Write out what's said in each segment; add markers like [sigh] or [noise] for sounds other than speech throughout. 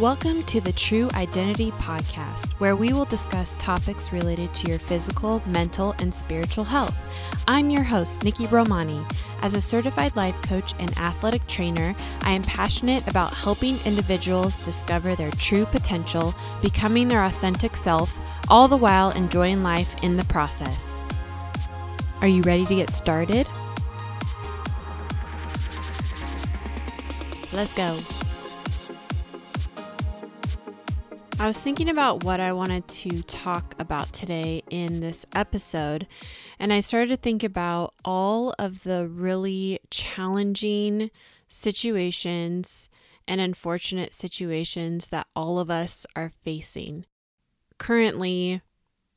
Welcome to the True Identity Podcast, where we will discuss topics related to your physical, mental, and spiritual health. I'm your host, Nikki Romani. As a certified life coach and athletic trainer, I am passionate about helping individuals discover their true potential, becoming their authentic self, all the while enjoying life in the process. Are you ready to get started? Let's go. I was thinking about what I wanted to talk about today in this episode, and I started to think about all of the really challenging situations and unfortunate situations that all of us are facing. Currently,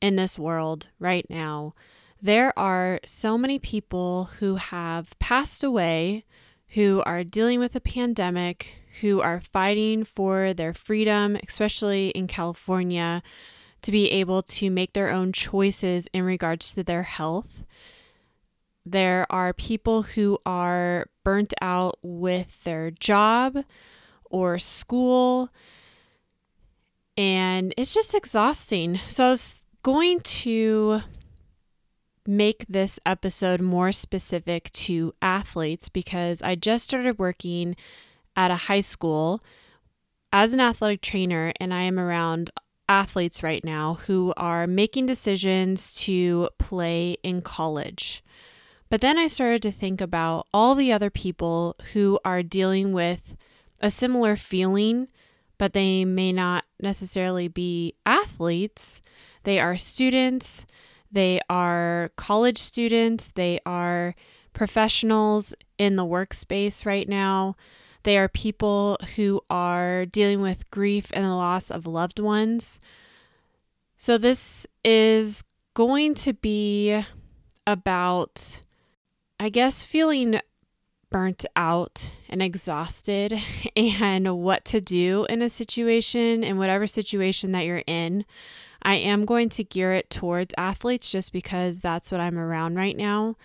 in this world, right now, there are so many people who have passed away, who are dealing with a pandemic, who are fighting for their freedom, especially in California, to be able to make their own choices in regards to their health. There are people who are burnt out with their job or school, and it's just exhausting. So, I was going to make this episode more specific to athletes because I just started working at a high school as an athletic trainer, and I am around athletes right now who are making decisions to play in college. But then I started to think about all the other people who are dealing with a similar feeling, but they may not necessarily be athletes. They are students, they are college students, they are professionals in the workspace right now. They are people who are dealing with grief and the loss of loved ones. So, this is going to be about, I guess, feeling burnt out and exhausted [laughs] and what to do in a situation, in whatever situation that you're in. I am going to gear it towards athletes just because that's what I'm around right now.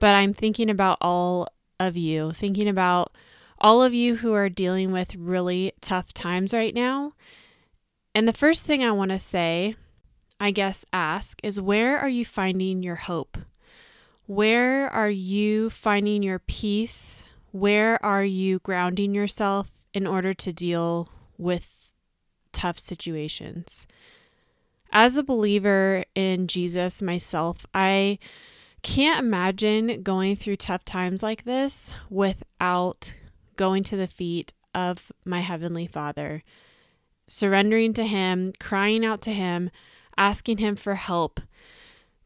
But I'm thinking about all of you, thinking about all of you who are dealing with really tough times right now. And the first thing I want to say, I guess, ask is where are you finding your hope? Where are you finding your peace? Where are you grounding yourself in order to deal with tough situations? As a believer in Jesus myself, I can't imagine going through tough times like this without going to the feet of my Heavenly Father, surrendering to Him, crying out to Him, asking Him for help,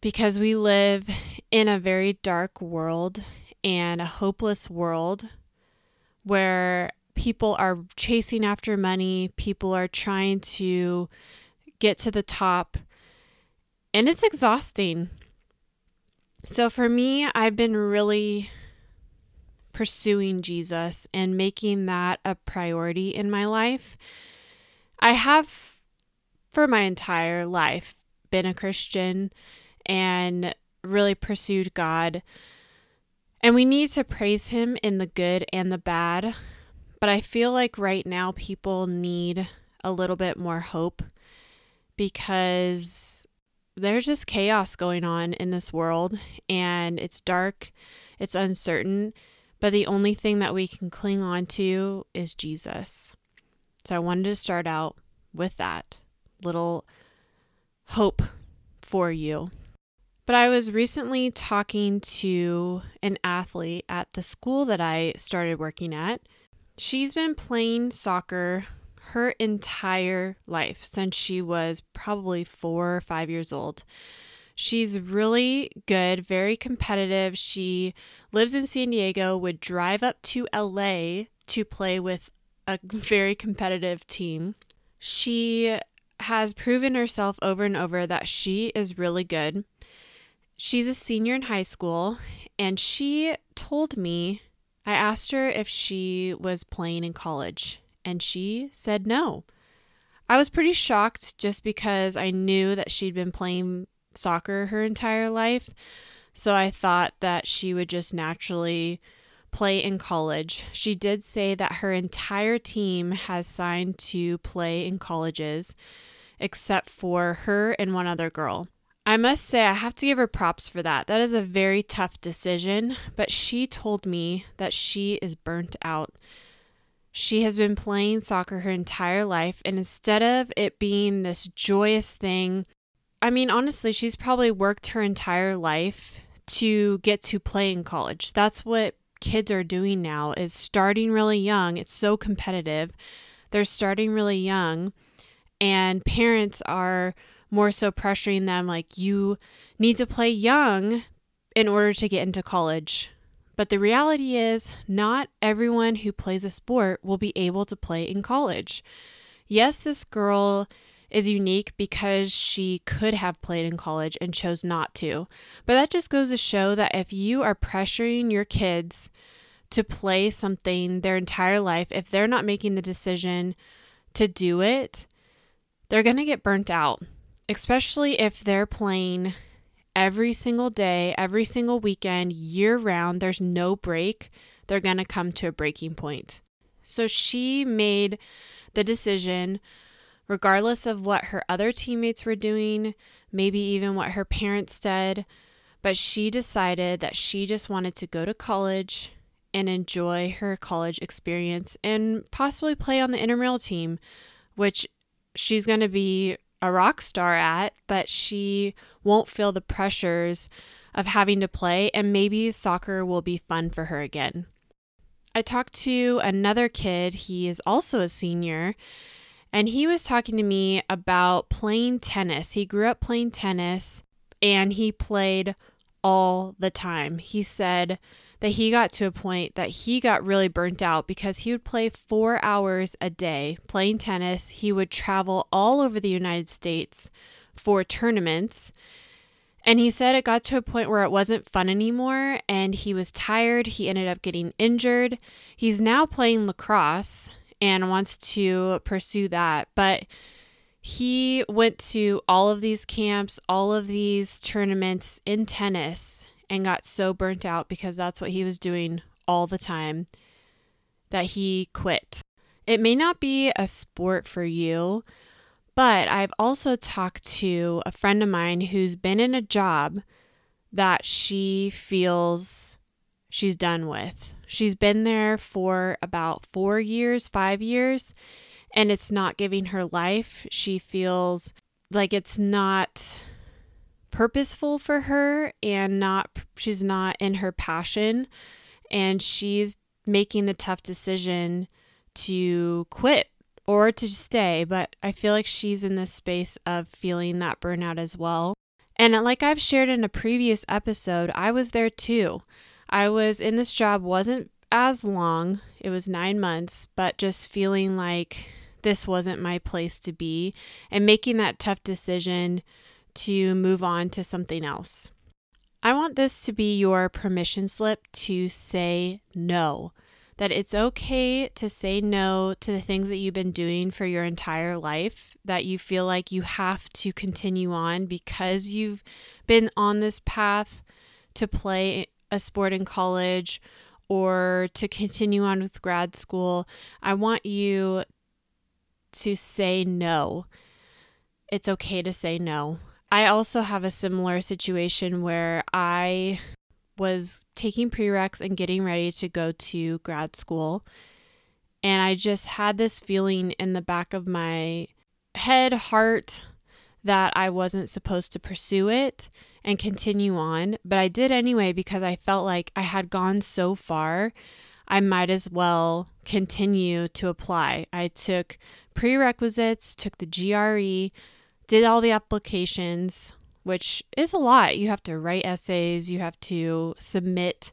because we live in a very dark world and a hopeless world where people are chasing after money, people are trying to get to the top, and it's exhausting. So for me, I've been really pursuing Jesus and making that a priority in my life. I have, for my entire life, been a Christian and really pursued God. And we need to praise Him in the good and the bad. But I feel like right now people need a little bit more hope because there's just chaos going on in this world and it's dark, it's uncertain, but the only thing that we can cling on to is Jesus. So I wanted to start out with that little hope for you. But I was recently talking to an athlete at the school that I started working at. She's been playing soccer her entire life since she was probably four or five years old. She's really good, very competitive. She lives in San Diego, would drive up to LA to play with a very competitive team. She has proven herself over and over that she is really good. She's a senior in high school, and she told me I asked her if she was playing in college, and she said no. I was pretty shocked just because I knew that she'd been playing soccer her entire life. So I thought that she would just naturally play in college. She did say that her entire team has signed to play in colleges, except for her and one other girl. I must say, I have to give her props for that. That is a very tough decision, but she told me that she is burnt out. She has been playing soccer her entire life, and instead of it being this joyous thing, I mean, honestly, she's probably worked her entire life to get to play in college. That's what kids are doing now is starting really young. It's so competitive. They're starting really young and parents are more so pressuring them like you need to play young in order to get into college. But the reality is, not everyone who plays a sport will be able to play in college. Yes, this girl is unique because she could have played in college and chose not to. But that just goes to show that if you are pressuring your kids to play something their entire life, if they're not making the decision to do it, they're going to get burnt out, especially if they're playing every single day, every single weekend, year round. There's no break. They're going to come to a breaking point. So she made the decision regardless of what her other teammates were doing, maybe even what her parents said. But she decided that she just wanted to go to college and enjoy her college experience and possibly play on the intramural team, which she's going to be a rock star at, but she won't feel the pressures of having to play, and maybe soccer will be fun for her again. I talked to another kid, he is also a senior, and he was talking to me about playing tennis. He grew up playing tennis and he played all the time. He said that he got to a point that he got really burnt out because he would play four hours a day playing tennis. He would travel all over the United States for tournaments. And he said it got to a point where it wasn't fun anymore and he was tired. He ended up getting injured. He's now playing lacrosse and wants to pursue that. But he went to all of these camps, all of these tournaments in tennis, and got so burnt out because that's what he was doing all the time that he quit. It may not be a sport for you, but I've also talked to a friend of mine who's been in a job that she feels she's done with. She's been there for about four years, five years, and it's not giving her life. She feels like it's not purposeful for her and not she's not in her passion. And she's making the tough decision to quit or to stay. But i feel like she's in this space of feeling that burnout as well. And like i've shared in a previous episode i was there too I was in this job wasn't as long. It was 9 months, but just feeling like this wasn't my place to be and making that tough decision to move on to something else. I want this to be your permission slip to say no. That it's okay to say no to the things that you've been doing for your entire life, that you feel like you have to continue on because you've been on this path to play a sport in college or to continue on with grad school, I want you to say no. It's okay to say no. I also have a similar situation where I was taking prereqs and getting ready to go to grad school. And I just had this feeling in the back of my head, heart, that I wasn't supposed to pursue it and continue on. But I did anyway because I felt like I had gone so far, I might as well continue to apply. I took prerequisites, took the GRE, did all the applications, which is a lot. You have to write essays, you have to submit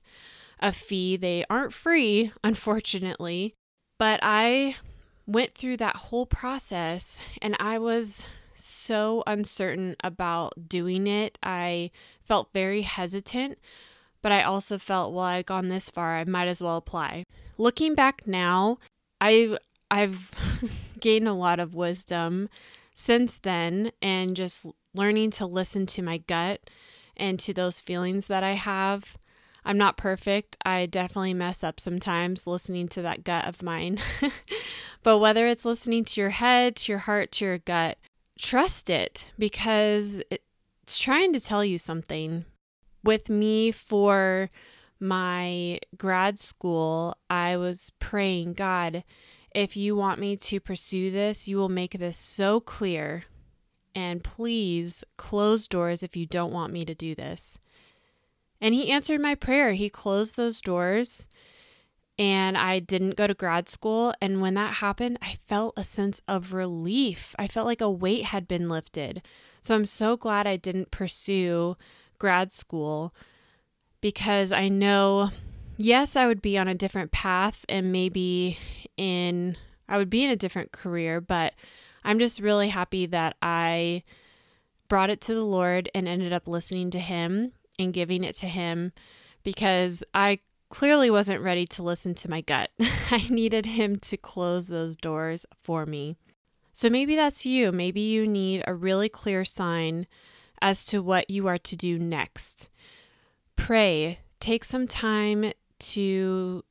a fee. They aren't free, [laughs] unfortunately. But I went through that whole process and I was so uncertain about doing it. I felt very hesitant, but I also felt, well, I've gone this far, I might as well apply. Looking back now, I I've [laughs] gained a lot of wisdom since then and just learning to listen to my gut and to those feelings that I have. I'm not perfect. I definitely mess up sometimes listening to that gut of mine. [laughs] but whether it's listening to your head, to your heart, to your gut, trust it because it's trying to tell you something. With me for my grad school, I was praying, God, if you want me to pursue this, you will make this so clear. And please close doors if you don't want me to do this. And he answered my prayer. He closed those doors and I didn't go to grad school. And when that happened, I felt a sense of relief. I felt like a weight had been lifted. So I'm so glad I didn't pursue grad school because I know, yes, I would be on a different path and maybe in, I would be in a different career, but I'm just really happy that I brought it to the Lord and ended up listening to Him and giving it to Him because I clearly wasn't ready to listen to my gut. [laughs] I needed Him to close those doors for me. So maybe that's you. Maybe you need a really clear sign as to what you are to do next. Pray. Take some time to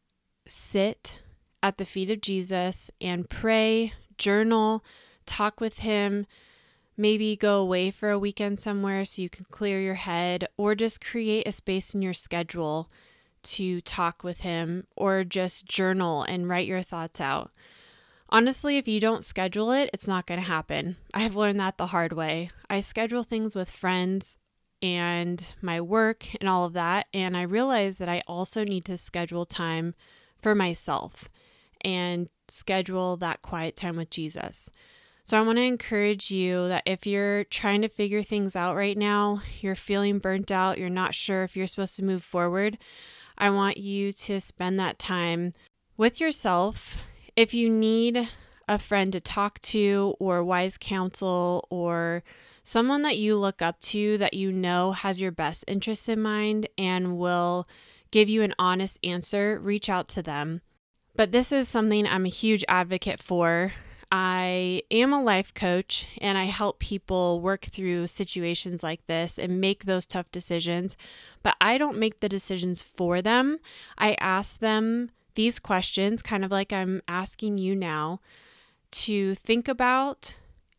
sit at the feet of Jesus and pray, journal, talk with Him, maybe go away for a weekend somewhere so you can clear your head, or just create a space in your schedule to talk with him, or just journal and write your thoughts out. Honestly, if you don't schedule it, it's not going to happen. I've learned that the hard way. I schedule things with friends and my work and all of that, and I realize that I also need to schedule time for myself and schedule that quiet time with Jesus. So I want to encourage you that if you're trying to figure things out right now, you're feeling burnt out, you're not sure if you're supposed to move forward, I want you to spend that time with yourself. If you need a friend to talk to, or wise counsel, or someone that you look up to that you know has your best interests in mind and will give you an honest answer, reach out to them. But this is something I'm a huge advocate for I am a life coach and I help people work through situations like this and make those tough decisions, but I don't make the decisions for them. I ask them these questions, kind of like I'm asking you now, to think about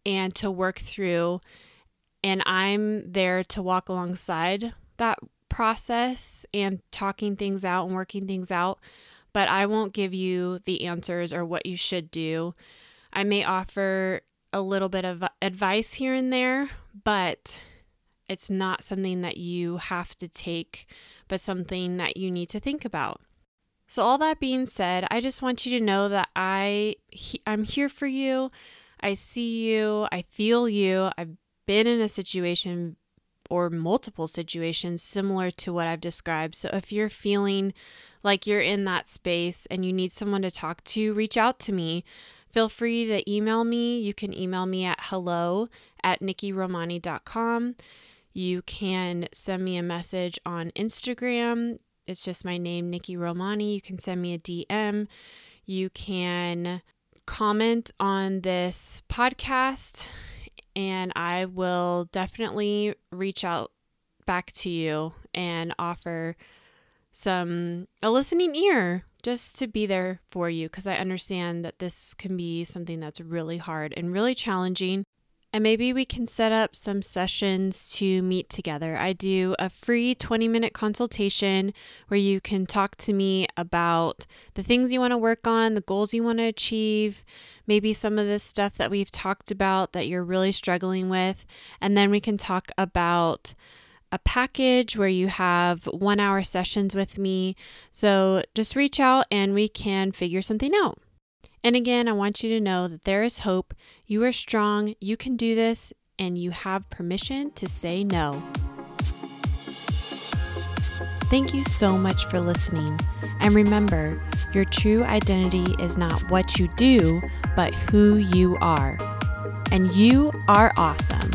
and to work through. And I'm there to walk alongside that process and talking things out and working things out. But I won't give you the answers or what you should do. I may offer a little bit of advice here and there, but it's not something that you have to take, but something that you need to think about. So all that being said, I just want you to know that I he, I'm here for you. I see you, I feel you. I've been in a situation or multiple situations similar to what I've described. So if you're feeling like you're in that space and you need someone to talk to, reach out to me. Feel free to email me. You can email me at hello at nikkiromani.com. You can send me a message on Instagram. It's just my name, Nikki Romani. You can send me a DM. You can comment on this podcast, and I will definitely reach out back to you and offer some a listening ear just to be there for you because I understand that this can be something that's really hard and really challenging. And maybe we can set up some sessions to meet together. I do a free 20 minute consultation where you can talk to me about the things you want to work on, the goals you want to achieve, maybe some of the stuff that we've talked about that you're really struggling with. And then we can talk about a package where you have one hour sessions with me. So just reach out and we can figure something out. And again, I want you to know that there is hope. You are strong, you can do this, and you have permission to say no. Thank you so much for listening. And remember, your true identity is not what you do, but who you are. And you are awesome.